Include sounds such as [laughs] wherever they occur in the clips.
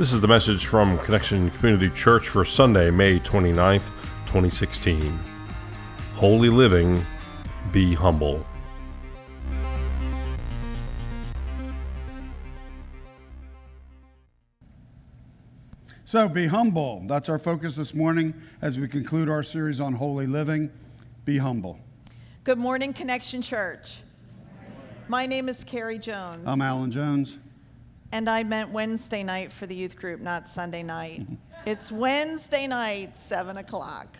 This is the message from Connection Community Church for Sunday, May 29th, 2016. Holy living, be humble. So be humble. That's our focus this morning as we conclude our series on holy living. Be humble. Good morning, Connection Church. My name is Carrie Jones. I'm Alan Jones. And I meant Wednesday night for the youth group, not Sunday night. [laughs] it's Wednesday night, 7 o'clock.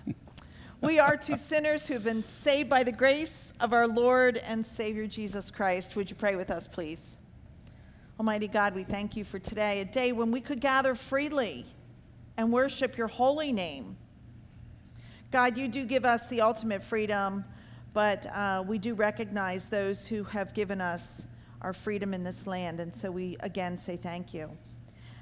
We are two [laughs] sinners who have been saved by the grace of our Lord and Savior Jesus Christ. Would you pray with us, please? Almighty God, we thank you for today, a day when we could gather freely and worship your holy name. God, you do give us the ultimate freedom, but uh, we do recognize those who have given us our freedom in this land. And so we again say thank you.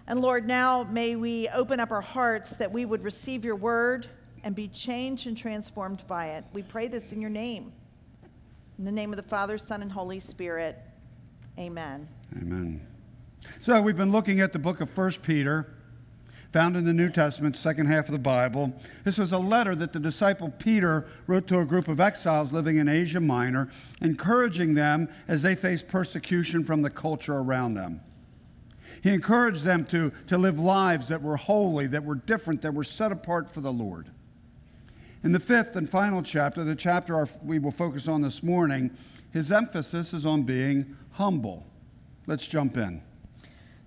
And Lord, now may we open up our hearts that we would receive your word and be changed and transformed by it. We pray this in your name. In the name of the Father, Son, and Holy Spirit. Amen. Amen. So we've been looking at the book of First Peter found in the New Testament, second half of the Bible. This was a letter that the disciple Peter wrote to a group of exiles living in Asia Minor, encouraging them as they faced persecution from the culture around them. He encouraged them to, to live lives that were holy, that were different, that were set apart for the Lord. In the fifth and final chapter, the chapter our, we will focus on this morning, his emphasis is on being humble. Let's jump in.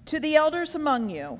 To the elders among you,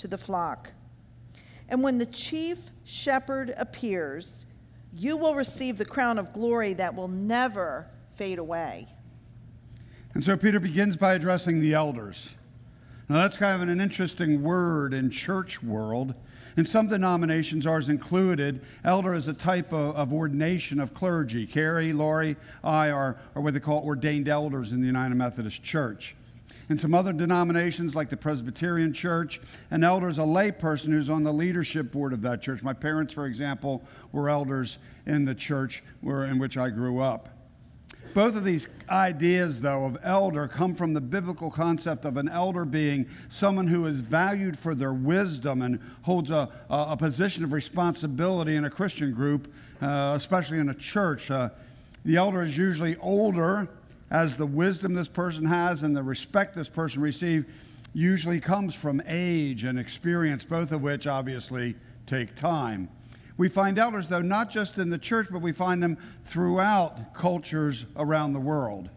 to the flock. And when the chief shepherd appears, you will receive the crown of glory that will never fade away. And so Peter begins by addressing the elders. Now, that's kind of an interesting word in church world. In some denominations, ours included, elder is a type of, of ordination of clergy. Carrie, Laurie, I are, are what they call ordained elders in the United Methodist Church. In some other denominations, like the Presbyterian Church, an elder is a layperson who's on the leadership board of that church. My parents, for example, were elders in the church where, in which I grew up. Both of these ideas, though, of elder come from the biblical concept of an elder being someone who is valued for their wisdom and holds a, a position of responsibility in a Christian group, uh, especially in a church. Uh, the elder is usually older as the wisdom this person has and the respect this person receives usually comes from age and experience, both of which obviously take time. We find elders, though, not just in the church, but we find them throughout cultures around the world.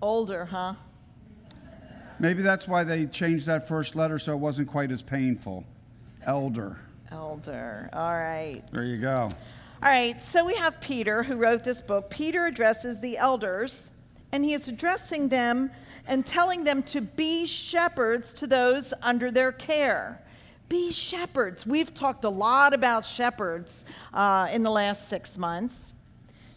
Older, huh? Maybe that's why they changed that first letter so it wasn't quite as painful. Elder. Elder. All right. There you go. All right, so we have Peter who wrote this book. Peter addresses the elders, and he is addressing them and telling them to be shepherds to those under their care. Be shepherds. We've talked a lot about shepherds uh, in the last six months.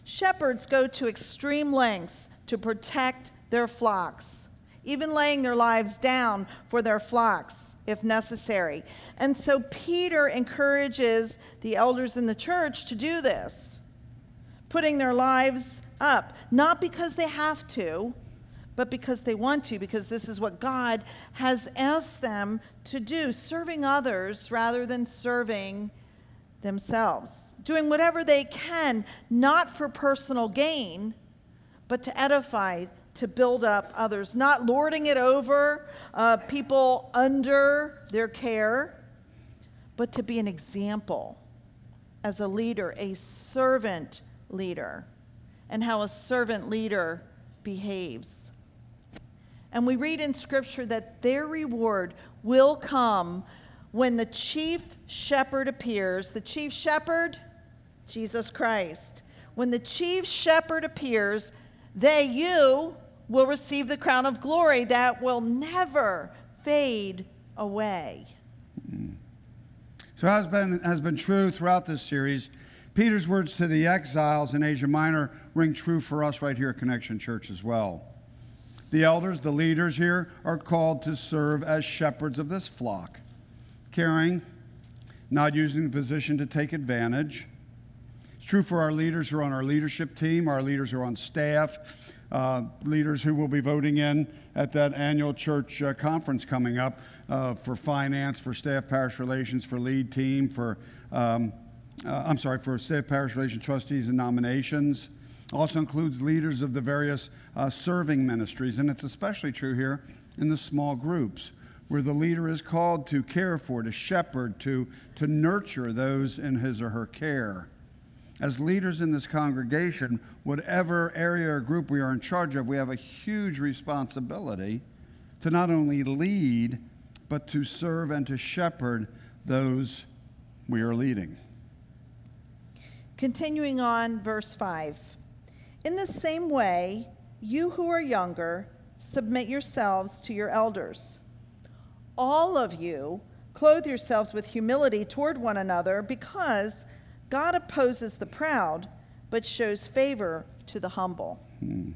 Shepherds go to extreme lengths to protect their flocks, even laying their lives down for their flocks if necessary. And so Peter encourages the elders in the church to do this, putting their lives up, not because they have to, but because they want to, because this is what God has asked them to do, serving others rather than serving themselves, doing whatever they can, not for personal gain, but to edify to build up others, not lording it over uh, people under their care, but to be an example as a leader, a servant leader, and how a servant leader behaves. And we read in Scripture that their reward will come when the chief shepherd appears. The chief shepherd, Jesus Christ. When the chief shepherd appears, they, you, will receive the crown of glory that will never fade away. So, as been, has been true throughout this series, Peter's words to the exiles in Asia Minor ring true for us right here at Connection Church as well. The elders, the leaders here, are called to serve as shepherds of this flock, caring, not using the position to take advantage. It's true for our leaders who are on our leadership team, our leaders who are on staff, uh, leaders who will be voting in at that annual church uh, conference coming up uh, for finance, for staff parish relations, for lead team, for, um, uh, I'm sorry, for staff parish relations trustees and nominations. Also includes leaders of the various uh, serving ministries, and it's especially true here in the small groups where the leader is called to care for, to shepherd, to, to nurture those in his or her care. As leaders in this congregation, whatever area or group we are in charge of, we have a huge responsibility to not only lead, but to serve and to shepherd those we are leading. Continuing on, verse 5. In the same way, you who are younger, submit yourselves to your elders. All of you, clothe yourselves with humility toward one another, because God opposes the proud, but shows favor to the humble. Hmm.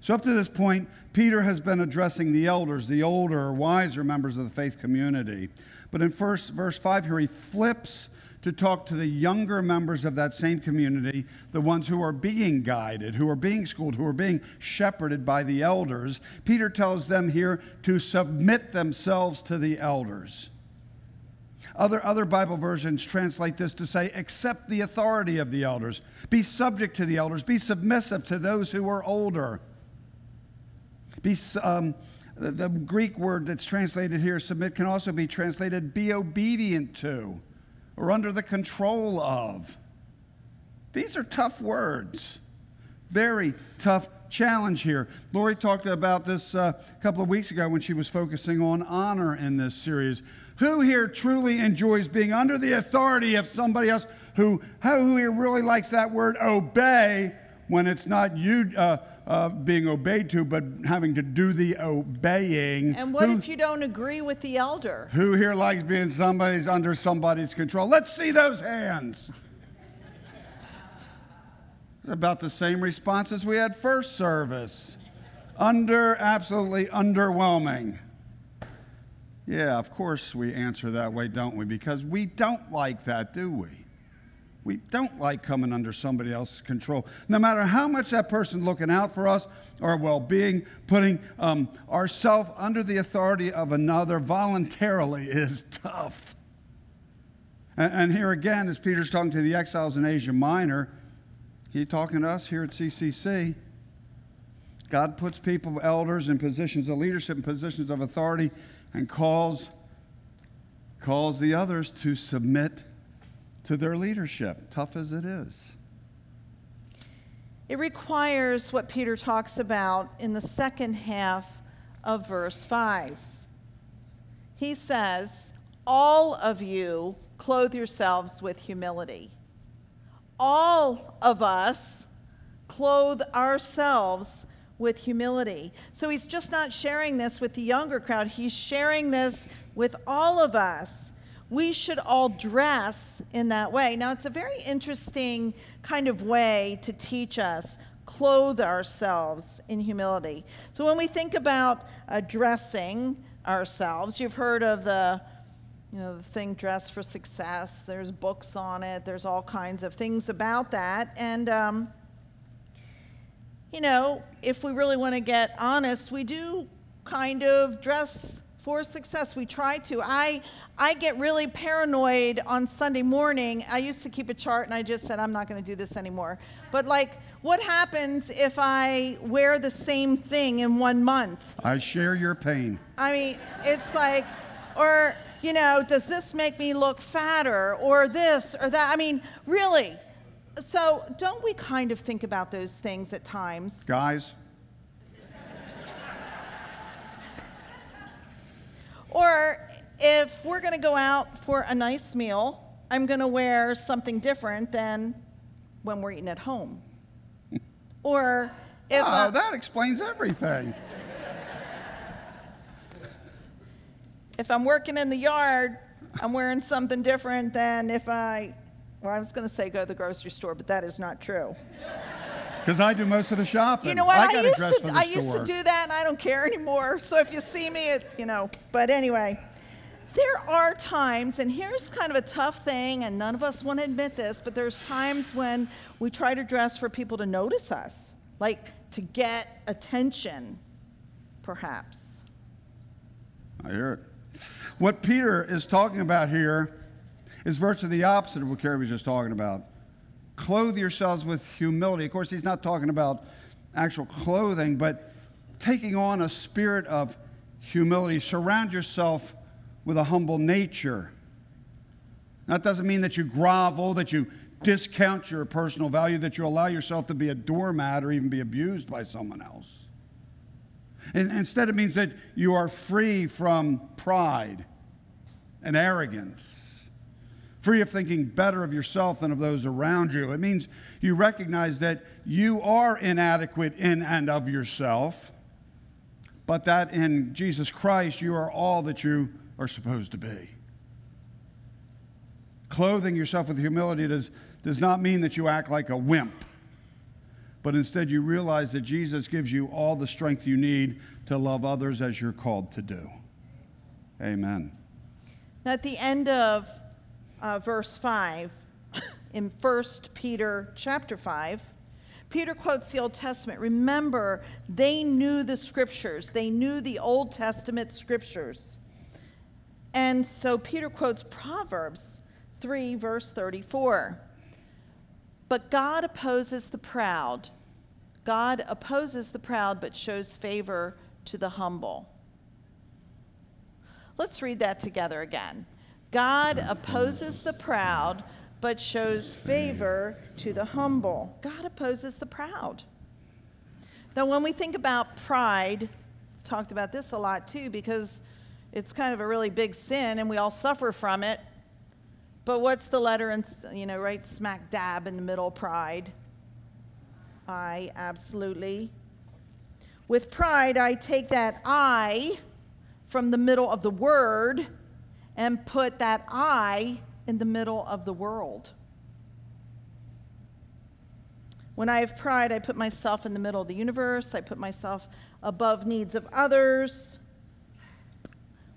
So, up to this point, Peter has been addressing the elders, the older, wiser members of the faith community. But in first, verse 5 here, he flips to talk to the younger members of that same community, the ones who are being guided, who are being schooled, who are being shepherded by the elders. Peter tells them here to submit themselves to the elders. Other, other Bible versions translate this to say, accept the authority of the elders, be subject to the elders, be submissive to those who are older. Be, um, the, the Greek word that's translated here, submit, can also be translated be obedient to or under the control of. These are tough words. Very tough challenge here. Lori talked about this uh, a couple of weeks ago when she was focusing on honor in this series. Who here truly enjoys being under the authority of somebody else? Who, who here really likes that word obey when it's not you uh, uh, being obeyed to, but having to do the obeying. And what who, if you don't agree with the elder? Who here likes being somebody's under somebody's control? Let's see those hands. About the same response as we had first service. Under, absolutely underwhelming. Yeah, of course we answer that way, don't we? Because we don't like that, do we? We don't like coming under somebody else's control. No matter how much that person looking out for us, our well being, putting um, ourselves under the authority of another voluntarily is [laughs] tough. And, and here again, as Peter's talking to the exiles in Asia Minor, he's talking to us here at CCC. God puts people, elders, in positions of leadership and positions of authority, and calls, calls the others to submit to their leadership, tough as it is. It requires what Peter talks about in the second half of verse 5. He says, All of you clothe yourselves with humility. All of us clothe ourselves with humility. So he's just not sharing this with the younger crowd, he's sharing this with all of us we should all dress in that way. Now, it's a very interesting kind of way to teach us clothe ourselves in humility. So, when we think about uh, dressing ourselves, you've heard of the you know, the thing dress for success. There's books on it. There's all kinds of things about that. And, um, you know, if we really want to get honest, we do kind of dress for success. We try to. I, I get really paranoid on Sunday morning. I used to keep a chart and I just said, I'm not going to do this anymore. But, like, what happens if I wear the same thing in one month? I share your pain. I mean, it's like, or, you know, does this make me look fatter or this or that? I mean, really. So, don't we kind of think about those things at times? Guys, Or if we're going to go out for a nice meal, I'm going to wear something different than when we're eating at home. [laughs] or if. Oh, that explains everything. if I'm working in the yard, I'm wearing something different than if I, well, I was going to say go to the grocery store, but that is not true. Because I do most of the shopping. You know what? I, I, used to for the I used to do that, and I don't care anymore. So if you see me, it, you know. But anyway, there are times, and here's kind of a tough thing, and none of us want to admit this, but there's times when we try to dress for people to notice us, like to get attention, perhaps. I hear it. What Peter is talking about here is virtually the opposite of what Carrie was just talking about. Clothe yourselves with humility. Of course, he's not talking about actual clothing, but taking on a spirit of humility. Surround yourself with a humble nature. That doesn't mean that you grovel, that you discount your personal value, that you allow yourself to be a doormat or even be abused by someone else. And instead, it means that you are free from pride and arrogance, free of thinking better of yourself than of those around you. It means you recognize that you are inadequate in and of yourself, but that in Jesus Christ you are all that you are supposed to be. Clothing yourself with humility does, does not mean that you act like a wimp but instead you realize that Jesus gives you all the strength you need to love others as you're called to do. Amen. At the end of uh, verse 5, in 1 Peter chapter 5, Peter quotes the Old Testament. Remember, they knew the scriptures, they knew the Old Testament scriptures. And so Peter quotes Proverbs 3, verse 34. But God opposes the proud. God opposes the proud, but shows favor to the humble. Let's read that together again. God opposes the proud, but shows favor to the humble. God opposes the proud. Now, when we think about pride, talked about this a lot too, because it's kind of a really big sin and we all suffer from it. But what's the letter, in, you know, right smack dab in the middle? Pride. I, absolutely. With pride, I take that I from the middle of the word and put that I in the middle of the world. When I have pride, I put myself in the middle of the universe, I put myself above needs of others.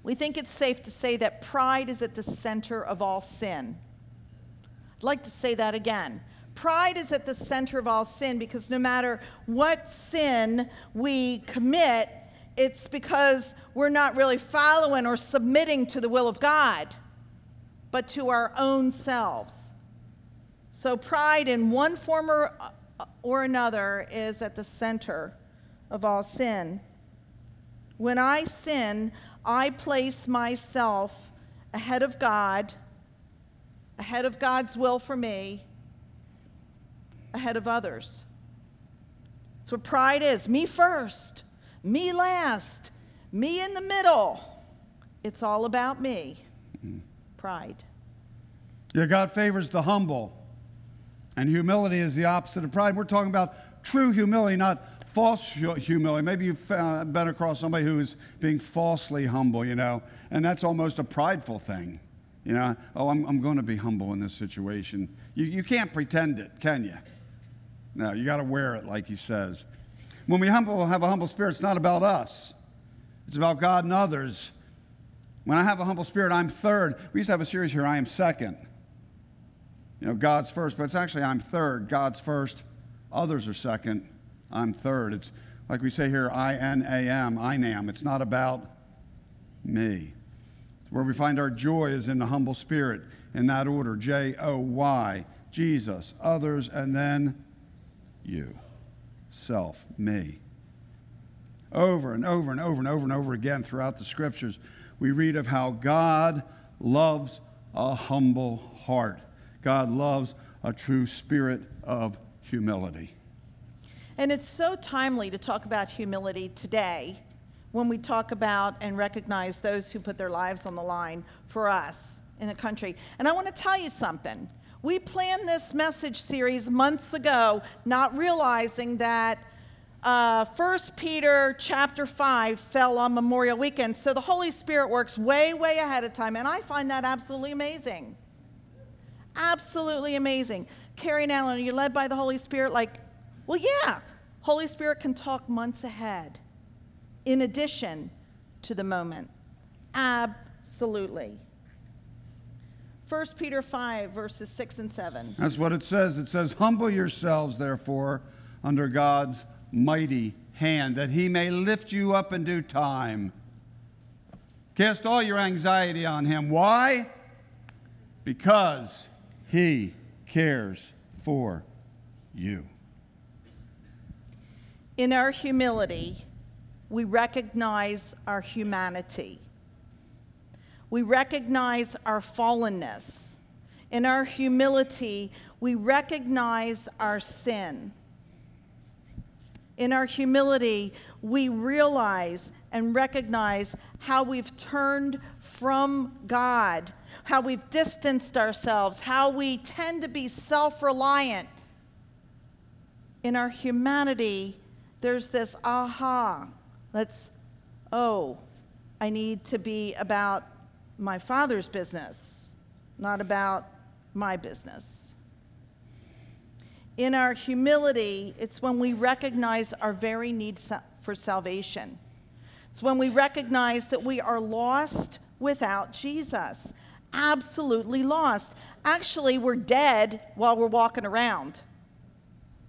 We think it's safe to say that pride is at the center of all sin. I'd like to say that again. Pride is at the center of all sin because no matter what sin we commit, it's because we're not really following or submitting to the will of God, but to our own selves. So, pride in one form or, or another is at the center of all sin. When I sin, I place myself ahead of God, ahead of God's will for me, ahead of others. That's what pride is me first, me last, me in the middle. It's all about me. Pride. Yeah, God favors the humble, and humility is the opposite of pride. We're talking about true humility, not false humility. Maybe you've been across somebody who is being falsely humble, you know, and that's almost a prideful thing. You know, oh, I'm, I'm going to be humble in this situation. You, you can't pretend it, can you? No, you got to wear it, like he says. When we humble, have a humble spirit, it's not about us, it's about God and others. When I have a humble spirit, I'm third. We used to have a series here, I am second. You know, God's first, but it's actually I'm third. God's first, others are second. I'm third. It's like we say here, I N A M, I am. It's not about me. Where we find our joy is in the humble spirit, in that order J O Y, Jesus, others, and then you. Self, me. Over and over and over and over and over again throughout the scriptures, we read of how God loves a humble heart. God loves a true spirit of humility. And it's so timely to talk about humility today when we talk about and recognize those who put their lives on the line for us in the country. And I want to tell you something. We planned this message series months ago, not realizing that uh, 1 Peter chapter 5 fell on Memorial Weekend, so the Holy Spirit works way, way ahead of time, and I find that absolutely amazing. Absolutely amazing. Carrie and Alan, are you led by the Holy Spirit? Like, well, yeah, Holy Spirit can talk months ahead in addition to the moment. Absolutely. 1 Peter 5, verses 6 and 7. That's what it says. It says, Humble yourselves, therefore, under God's mighty hand, that he may lift you up in due time. Cast all your anxiety on him. Why? Because he cares for you. In our humility, we recognize our humanity. We recognize our fallenness. In our humility, we recognize our sin. In our humility, we realize and recognize how we've turned from God, how we've distanced ourselves, how we tend to be self reliant. In our humanity, there's this aha. Let's, oh, I need to be about my father's business, not about my business. In our humility, it's when we recognize our very need for salvation. It's when we recognize that we are lost without Jesus. Absolutely lost. Actually, we're dead while we're walking around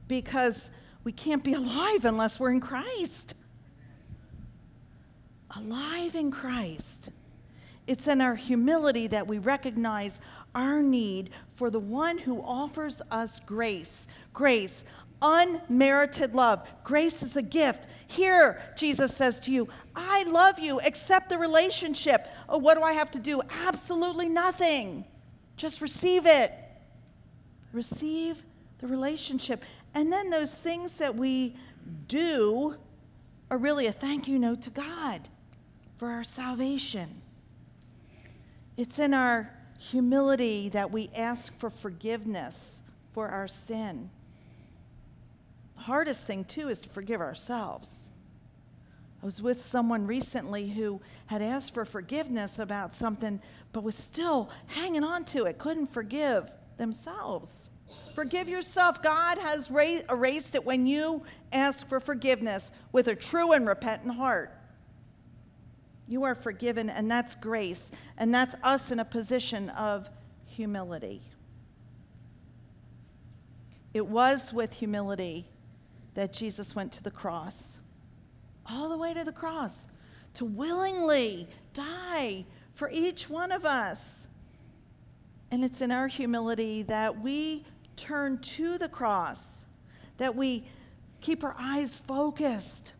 because we can't be [laughs] alive unless we're in Christ. Alive in Christ. It's in our humility that we recognize our need for the one who offers us grace. Grace, unmerited love. Grace is a gift. Here, Jesus says to you, I love you. Accept the relationship. Oh, what do I have to do? Absolutely nothing. Just receive it. Receive the relationship. And then those things that we do are really a thank you note to God for our salvation. It's in our humility that we ask for forgiveness for our sin. The hardest thing, too, is to forgive ourselves. I was with someone recently who had asked for forgiveness about something, but was still hanging on to it, couldn't forgive themselves. Forgive yourself. God has erased it when you ask for forgiveness with a true and repentant heart. You are forgiven, and that's grace, and that's us in a position of humility. It was with humility that Jesus went to the cross, all the way to the cross, to willingly die for each one of us. And it's in our humility that we turn to the cross, that we keep our eyes focused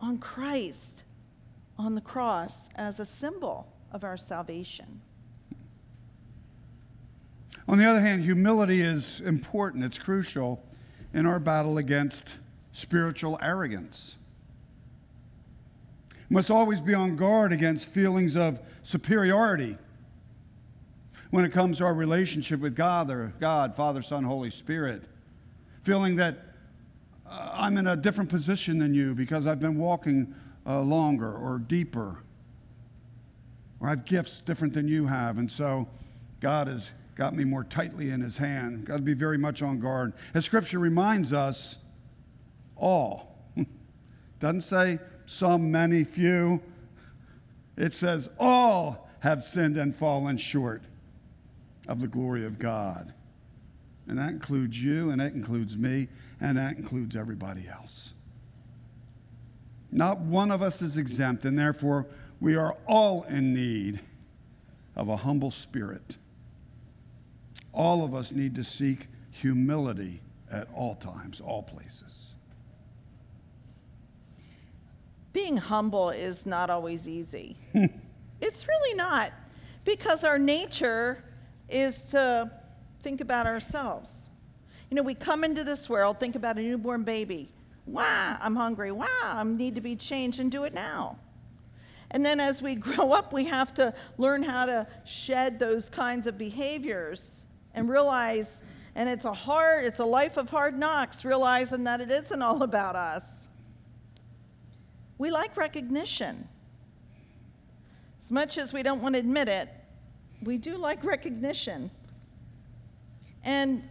on Christ on the cross as a symbol of our salvation. On the other hand, humility is important, it's crucial in our battle against spiritual arrogance. We must always be on guard against feelings of superiority when it comes to our relationship with God, or God, Father, Son, Holy Spirit. Feeling that uh, I'm in a different position than you because I've been walking uh, longer or deeper, or I have gifts different than you have, and so God has got me more tightly in His hand. Got to be very much on guard. As Scripture reminds us, all. [laughs] Doesn't say some, many, few. It says all have sinned and fallen short of the glory of God. And that includes you, and that includes me, and that includes everybody else. Not one of us is exempt, and therefore we are all in need of a humble spirit. All of us need to seek humility at all times, all places. Being humble is not always easy. [laughs] it's really not, because our nature is to think about ourselves. You know, we come into this world, think about a newborn baby. Wow, I'm hungry. Wow, I need to be changed and do it now. And then as we [laughs] grow up, we have to learn how to shed those kinds of behaviors and realize And it's a hard, it's a life of hard knocks, realizing that it isn't all about us. We like recognition. As much as we don't want to admit it, we do like recognition. And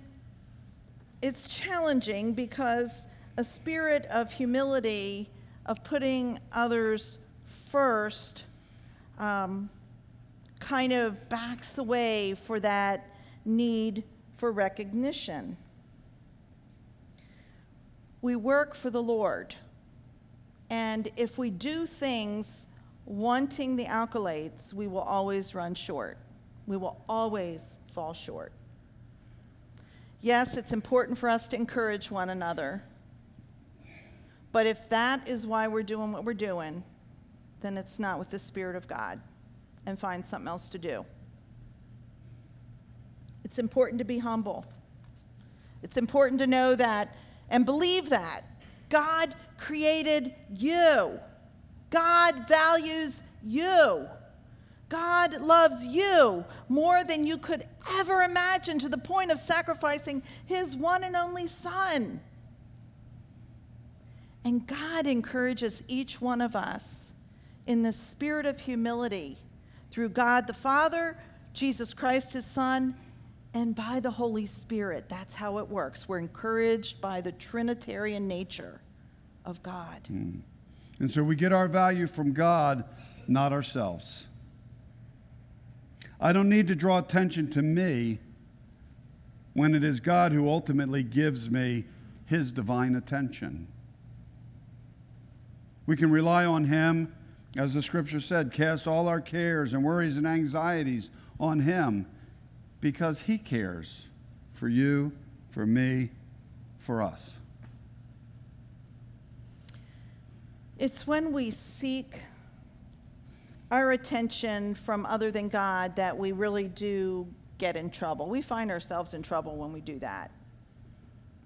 it's challenging because a spirit of humility, of putting others first, um, kind of backs away for that need for recognition. We work for the Lord. And if we do things wanting the accolades, we will always run short. We will always fall short. Yes, it's important for us to encourage one another. But if that is why we're doing what we're doing, then it's not with the Spirit of God and find something else to do. It's important to be humble. It's important to know that and believe that God created you. God values you. God loves you more than you could ever imagine to the point of sacrificing his one and only Son. And God encourages each one of us in the spirit of humility through God the Father, Jesus Christ, his Son, and by the Holy Spirit. That's how it works. We're encouraged by the Trinitarian nature of God. Mm. And so we get our value from God, not ourselves. I don't need to draw attention to me when it is God who ultimately gives me his divine attention. We can rely on him as the scripture said, cast all our cares and worries and anxieties on Him because He cares for you, for me, for us. It's when we seek our attention from other than God that we really do get in trouble. We find ourselves in trouble when we do that.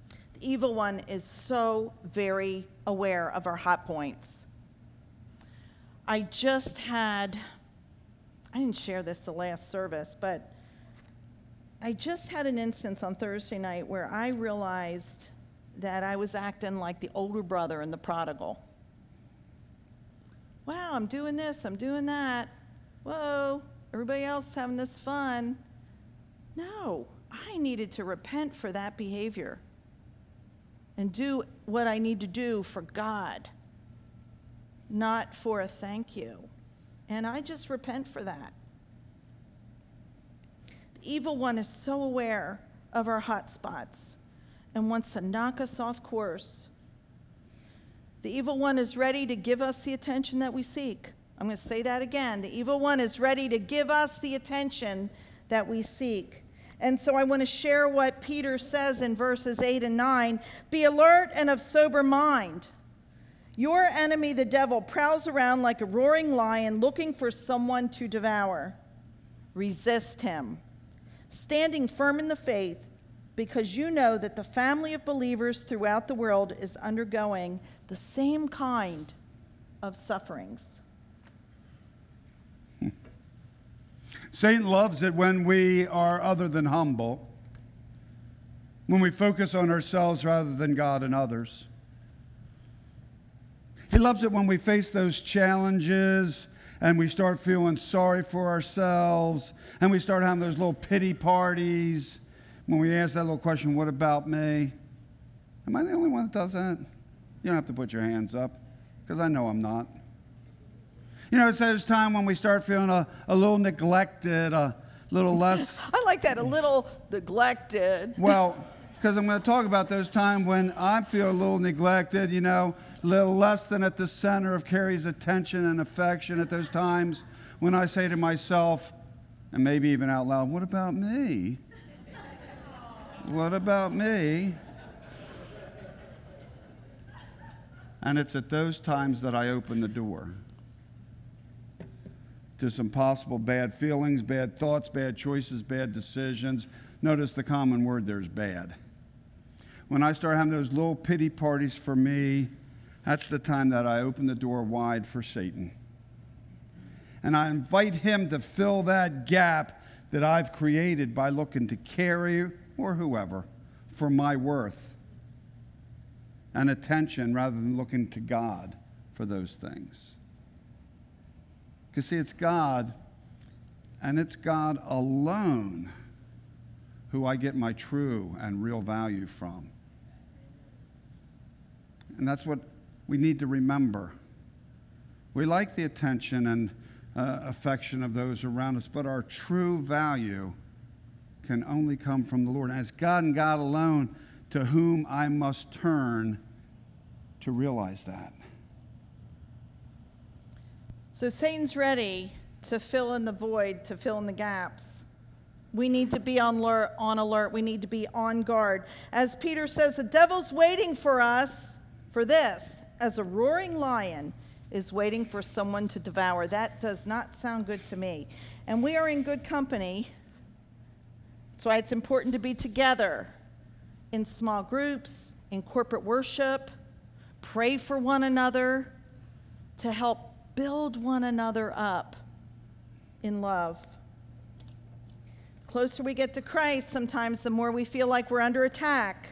The evil one is so very aware of our hot points. I just had, I didn't share this the last service, but I just had an instance on Thursday night where I realized that I was acting like the older brother in the prodigal. Wow, I'm doing this, I'm doing that. Whoa, everybody else having this fun. No, I needed to repent for that behavior and do what I need to do for God not for a thank you. And I just repent for that. The evil one is so aware of our hot spots and wants to knock us off course. The evil one is ready to give us the attention that we seek. I'm going to say that again. The evil one is ready to give us the attention that we seek. And so I want to share what Peter says in verses 8 and 9 Be alert and of sober mind. Your enemy, the devil, prowls around like a roaring lion looking for someone to devour. Resist him, standing firm in the faith, because you know that the family of believers throughout the world is undergoing the same kind of sufferings. Satan loves it when we are other than humble, when we focus on ourselves rather than God and others. He loves it when we face those challenges and we start feeling sorry for ourselves and we start having those little pity parties when we ask that little question, What about me? Am I the only one that does that? You don't have to put your hands up because I know I'm not. You know, it's those time when we start feeling a, a little neglected, a little [laughs] less. I like that, a little neglected. Well, [laughs] because I'm going to talk about those times when I feel a little neglected, you know, a little less than at the center of Carrie's attention and affection at those times when I say to myself, and maybe even out loud, What about me? What about me? And it's at those times that I open the door to some possible bad feelings, bad thoughts, bad choices, bad decisions. Notice the common word there's bad. When I start having those little pity parties for me, that's the time that I open the door wide for Satan. And I invite him to fill that gap that I've created by looking to Carrie or whoever for my worth and attention rather than looking to God for those things. Because, see, it's God, and it's God alone who I get my true and real value from. And that's what we need to remember. We like the attention and uh, affection of those around us, but our true value can only come from the Lord. And it's God and God alone to whom I must turn to realize that. So Satan's ready to fill in the void, to fill in the gaps. We need to be on alert, on alert. We need to be on guard. As Peter says, the devil's waiting for us for this, as a roaring lion is waiting for someone to devour. That does not sound good to me. And we are in good company. That's why it's important to be together in small groups, in corporate worship, pray for one another to help build one another up in love. The closer we get to Christ, sometimes the more we feel like we're under attack.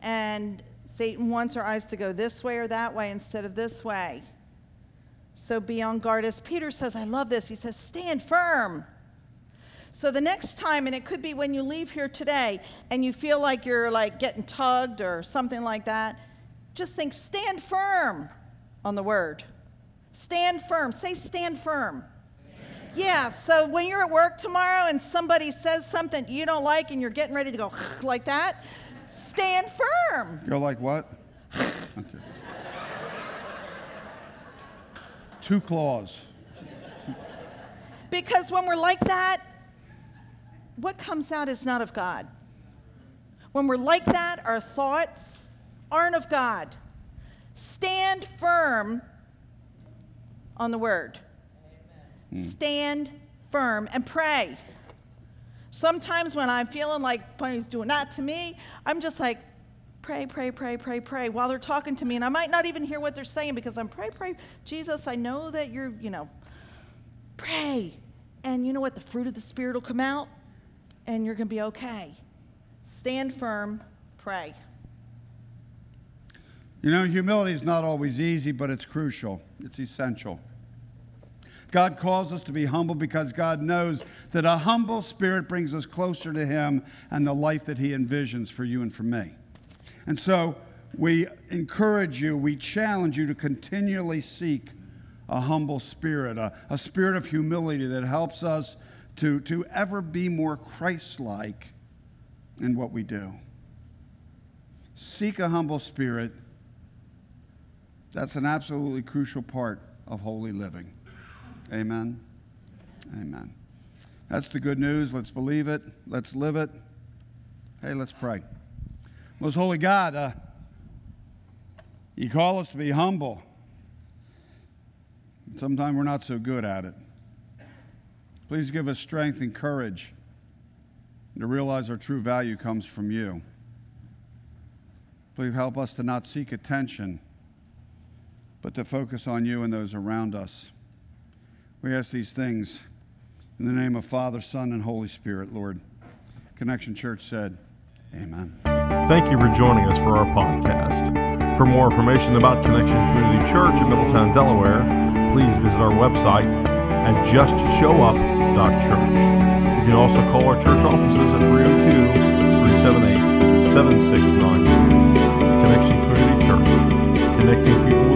And Satan wants our eyes to go this way or that way instead of this way. So be on guard. As Peter says, I love this. He says, stand firm. So the next time, and it could be when you leave here today and you feel like you're like getting tugged or something like that, just think, stand firm on the word. Stand firm. Say, stand firm. Yeah, so when you're at work tomorrow and somebody says something you don't like and you're getting ready to go [laughs] like that, stand firm. Go like what? [laughs] Okay. Two claws. Because when we're like that, what comes out is not of God. When we're like that, our thoughts aren't of God. Stand firm on the word. Mm. Stand firm and pray. Sometimes when I'm feeling like somebody's doing that to me, I'm just like, pray, pray, pray, pray, pray while they're talking to me. And I might not even hear what they're saying because I'm pray, pray. Jesus, I know that you're, you know, pray. And you know what? The fruit of the Spirit will come out and you're going to be okay. Stand firm, pray. You know, humility is not always easy, but it's crucial, it's essential. God calls us to be humble because God knows that a humble spirit brings us closer to Him and the life that He envisions for you and for me. And so we encourage you, we challenge you to continually seek a humble spirit, a, a spirit of humility that helps us to, to ever be more Christ like in what we do. Seek a humble spirit. That's an absolutely crucial part of holy living. Amen. Amen. That's the good news. Let's believe it. Let's live it. Hey, let's pray. Most holy God, uh, you call us to be humble. Sometimes we're not so good at it. Please give us strength and courage to realize our true value comes from you. Please help us to not seek attention, but to focus on you and those around us. We ask these things in the name of Father, Son, and Holy Spirit, Lord. Connection Church said, Amen. Thank you for joining us for our podcast. For more information about Connection Community Church in Middletown, Delaware, please visit our website at justshowup.church. You can also call our church offices at 302 378 7692. Connection Community Church, connecting people